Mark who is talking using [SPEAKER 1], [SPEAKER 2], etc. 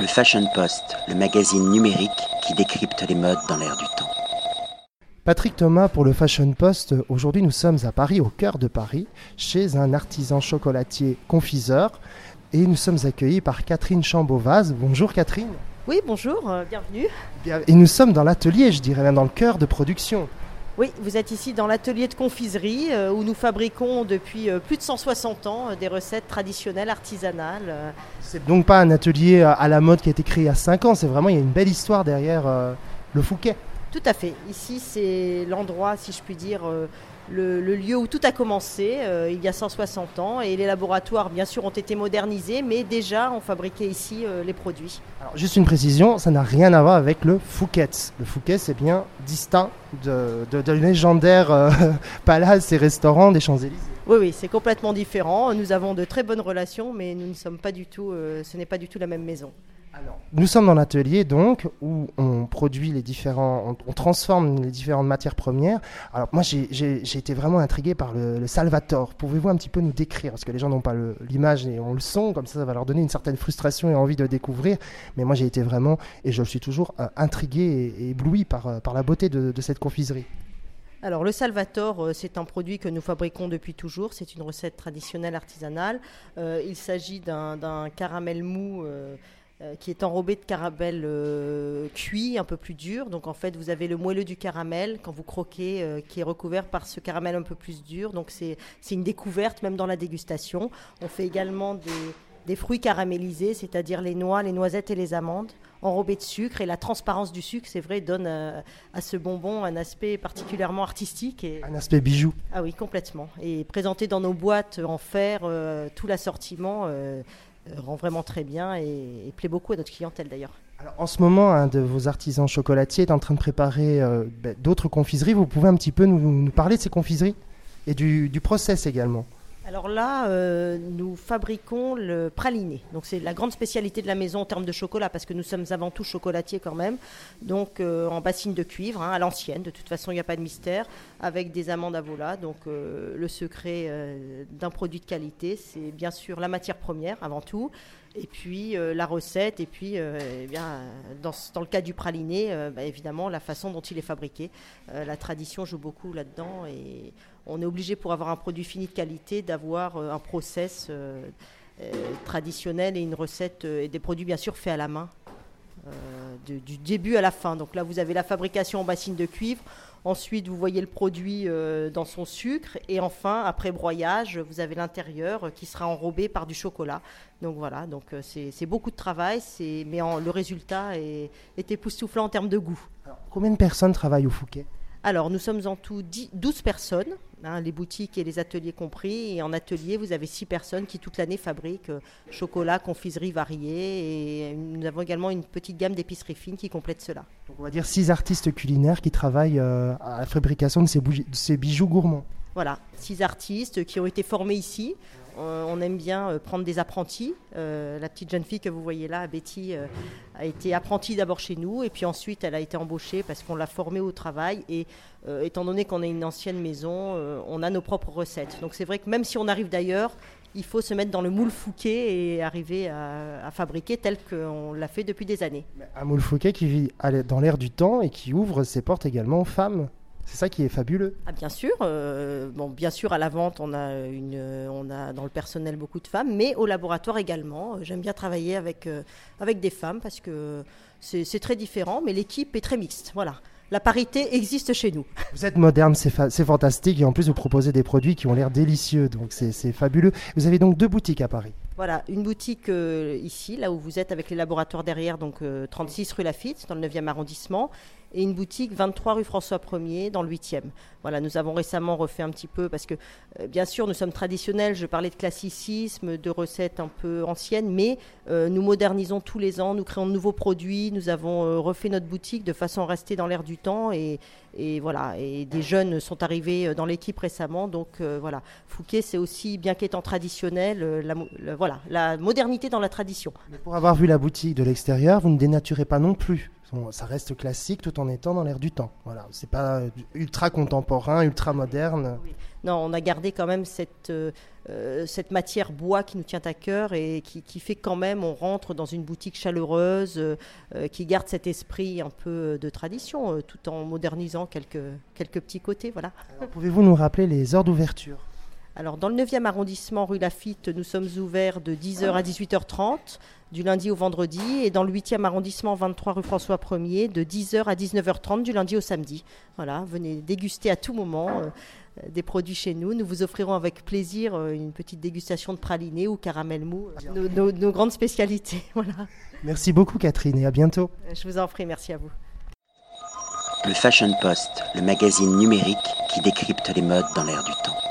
[SPEAKER 1] Le Fashion Post, le magazine numérique qui décrypte les modes dans l'air du temps.
[SPEAKER 2] Patrick Thomas pour le Fashion Post. Aujourd'hui, nous sommes à Paris, au cœur de Paris, chez un artisan chocolatier confiseur. Et nous sommes accueillis par Catherine Chambovaz. Bonjour Catherine.
[SPEAKER 3] Oui, bonjour, euh, bienvenue.
[SPEAKER 2] Et nous sommes dans l'atelier, je dirais même dans le cœur de production.
[SPEAKER 3] Oui, vous êtes ici dans l'atelier de confiserie euh, où nous fabriquons depuis euh, plus de 160 ans euh, des recettes traditionnelles artisanales.
[SPEAKER 2] C'est donc pas un atelier à la mode qui a été créé il y a 5 ans, c'est vraiment, il y a une belle histoire derrière le Fouquet.
[SPEAKER 3] Tout à fait. Ici, c'est l'endroit, si je puis dire, le, le lieu où tout a commencé euh, il y a 160 ans. Et les laboratoires, bien sûr, ont été modernisés, mais déjà, on fabriquait ici euh, les produits.
[SPEAKER 2] Alors, juste une précision, ça n'a rien à voir avec le Fouquet. Le Fouquet, c'est bien distinct de, de, de légendaire euh, palace et restaurant des Champs-Élysées.
[SPEAKER 3] Oui, oui, c'est complètement différent. Nous avons de très bonnes relations, mais nous ne sommes pas du tout, euh, ce n'est pas du tout la même maison.
[SPEAKER 2] Nous sommes dans l'atelier donc où on produit les différents, on, on transforme les différentes matières premières. Alors moi j'ai- été vraiment intrigué par le, le Salvatore. Pouvez-vous un petit peu nous décrire? Parce que les gens n'ont pas l'image et on le son comme ça ça va leur donner une certaine frustration et envie de découvrir. Mais moi j'ai été vraiment et je suis toujours euh, intrigué et, et ébloui par, euh, par la beauté de, de cette confiserie.
[SPEAKER 3] Alors le Salvatore, euh, c'est un produit que nous fabriquons depuis toujours. C'est une recette traditionnelle artisanale. Euh, il s'agit d'un d'un caramel mou euh, euh, qui est enrobé de caramel euh, cuit, un peu plus dur. Donc en fait, vous avez le moelleux du caramel quand vous croquez, euh, qui est recouvert par ce caramel un peu plus dur. Donc c'est une découverte même dans la dégustation. On fait également des, des fruits caramélisés, c'est-à-dire les noix, les noisettes et les amandes enrobés de sucre et la transparence du sucre, c'est vrai, donne à ce bonbon un aspect particulièrement artistique. Et...
[SPEAKER 2] Un aspect bijou.
[SPEAKER 3] Ah oui, complètement. Et présenté dans nos boîtes en fer, euh, tout l'assortiment euh, rend vraiment très bien et, plaît beaucoup à notre clientèle d'ailleurs.
[SPEAKER 2] En ce moment, un de vos artisans chocolatiers est en train de préparer euh, ben, d'autres confiseries. Vous pouvez un petit peu nous, parler de ces confiseries et du process également.
[SPEAKER 3] Alors là, euh, nous fabriquons le praliné. Donc c'est la grande spécialité de la maison en termes de chocolat, parce que nous sommes avant tout chocolatiers quand même. Donc euh, en bassine de cuivre, hein, à l'ancienne, de toute façon il n'y a pas de mystère, avec des amandes à vola. Donc euh, le secret d'un produit de qualité, c'est bien sûr la matière première avant tout. Et puis la recette, et puis eh bien, dans, le cas du praliné, bah, évidemment la façon dont il est fabriqué. La tradition joue beaucoup là-dedans on est obligé pour avoir un produit fini de qualité d'avoir euh, un process euh, euh, traditionnel et une recette et des produits bien sûr faits à la main de- du début à la fin. Donc là vous avez la fabrication en bassine de cuivre. Ensuite, vous voyez le produit dans son sucre. Et enfin, après broyage, vous avez l'intérieur qui sera enrobé par du chocolat. Donc voilà, donc c'est beaucoup de travail, mais en- le résultat est, est époustouflant en termes de goût.
[SPEAKER 2] Combien de personnes travaillent au Fouquet?
[SPEAKER 3] Alors, nous sommes en tout 10 12 personnes, hein, les boutiques et les ateliers compris. Et en atelier, vous avez 6 personnes qui, toute l'année, fabriquent euh, chocolat, confiserie variée. Et nous avons également une petite gamme d'épiceries fines qui complète cela.
[SPEAKER 2] Donc, on va dire six artistes culinaires qui travaillent euh, à la fabrication de ces bijoux gourmands.
[SPEAKER 3] Voilà, six artistes qui ont été formés ici. Euh, on aime bien euh, prendre des apprentis. Euh, la petite jeune fille que vous voyez là, Betty, a été apprentie d'abord chez nous et puis ensuite elle a été embauchée parce qu'on l'a formée au travail. Et étant donné qu'on est une ancienne maison, on a nos propres recettes. Donc c'est vrai que même si on arrive d'ailleurs, il faut se mettre dans le moule Fouquet et arriver à, à fabriquer tel qu'on l'a fait depuis des années.
[SPEAKER 2] Un moule Fouquet qui vit dans l'air du temps et qui ouvre ses portes également aux femmes. C'est ça qui est fabuleux.
[SPEAKER 3] Ah, bien sûr, euh, bon, bien sûr à la vente on a une, on a dans le personnel beaucoup de femmes, mais au laboratoire également. Euh, J'aime bien travailler avec euh, avec des femmes parce que c'est très différent, mais l'équipe est très mixte. Voilà, la parité existe chez nous.
[SPEAKER 2] Vous êtes moderne, c'est fa- c'est fantastique et en plus vous proposez des produits qui ont l'air délicieux, donc c'est c'est fabuleux. Vous avez donc deux boutiques à Paris.
[SPEAKER 3] Voilà, une boutique euh, ici, là où vous êtes avec les laboratoires derrière, donc euh, 36 rue Lafitte, dans le 9e arrondissement, et une boutique 23 rue François 1er, dans le 8e. Voilà, nous avons récemment refait un petit peu, parce que euh, bien sûr, nous sommes traditionnels, je parlais de classicisme, de recettes un peu anciennes, mais euh, nous modernisons tous les ans, nous créons de nouveaux produits, nous avons euh, refait notre boutique de façon à rester dans l'air du temps, et, voilà, et des jeunes sont arrivés euh, dans l'équipe récemment, donc euh, voilà. Fouquet, c'est aussi, bien qu'étant traditionnel, euh, voilà, voilà, la modernité dans la tradition.
[SPEAKER 2] Mais pour avoir vu la boutique de l'extérieur, vous ne dénaturez pas non plus. Ça reste classique tout en étant dans l'air du temps. Voilà, c'est pas ultra contemporain, ultra moderne.
[SPEAKER 3] Non, on a gardé quand même cette, euh, euh, cette matière bois qui nous tient à cœur et qui, fait quand même, on rentre dans une boutique chaleureuse euh, qui garde cet esprit un peu de tradition, tout en modernisant quelques, quelques petits côtés. Voilà.
[SPEAKER 2] Pouvez-vous nous rappeler les heures d'ouverture?
[SPEAKER 3] Alors, dans le 9e arrondissement, rue Lafitte, nous sommes ouverts de 10h à 18h30, du lundi au vendredi. Et dans le 8e arrondissement, 23 rue François 1er, de 10h à 19h30, du lundi au samedi. Voilà, venez déguster à tout moment euh, des produits chez nous. Nous vous offrirons avec plaisir euh, une petite dégustation de praliné ou caramel mou, nos, nos grandes spécialités. Voilà.
[SPEAKER 2] Merci beaucoup, Catherine, et à bientôt.
[SPEAKER 3] Je vous en prie, merci à vous.
[SPEAKER 1] Le Fashion Post, le magazine numérique qui décrypte les modes dans l'air du temps.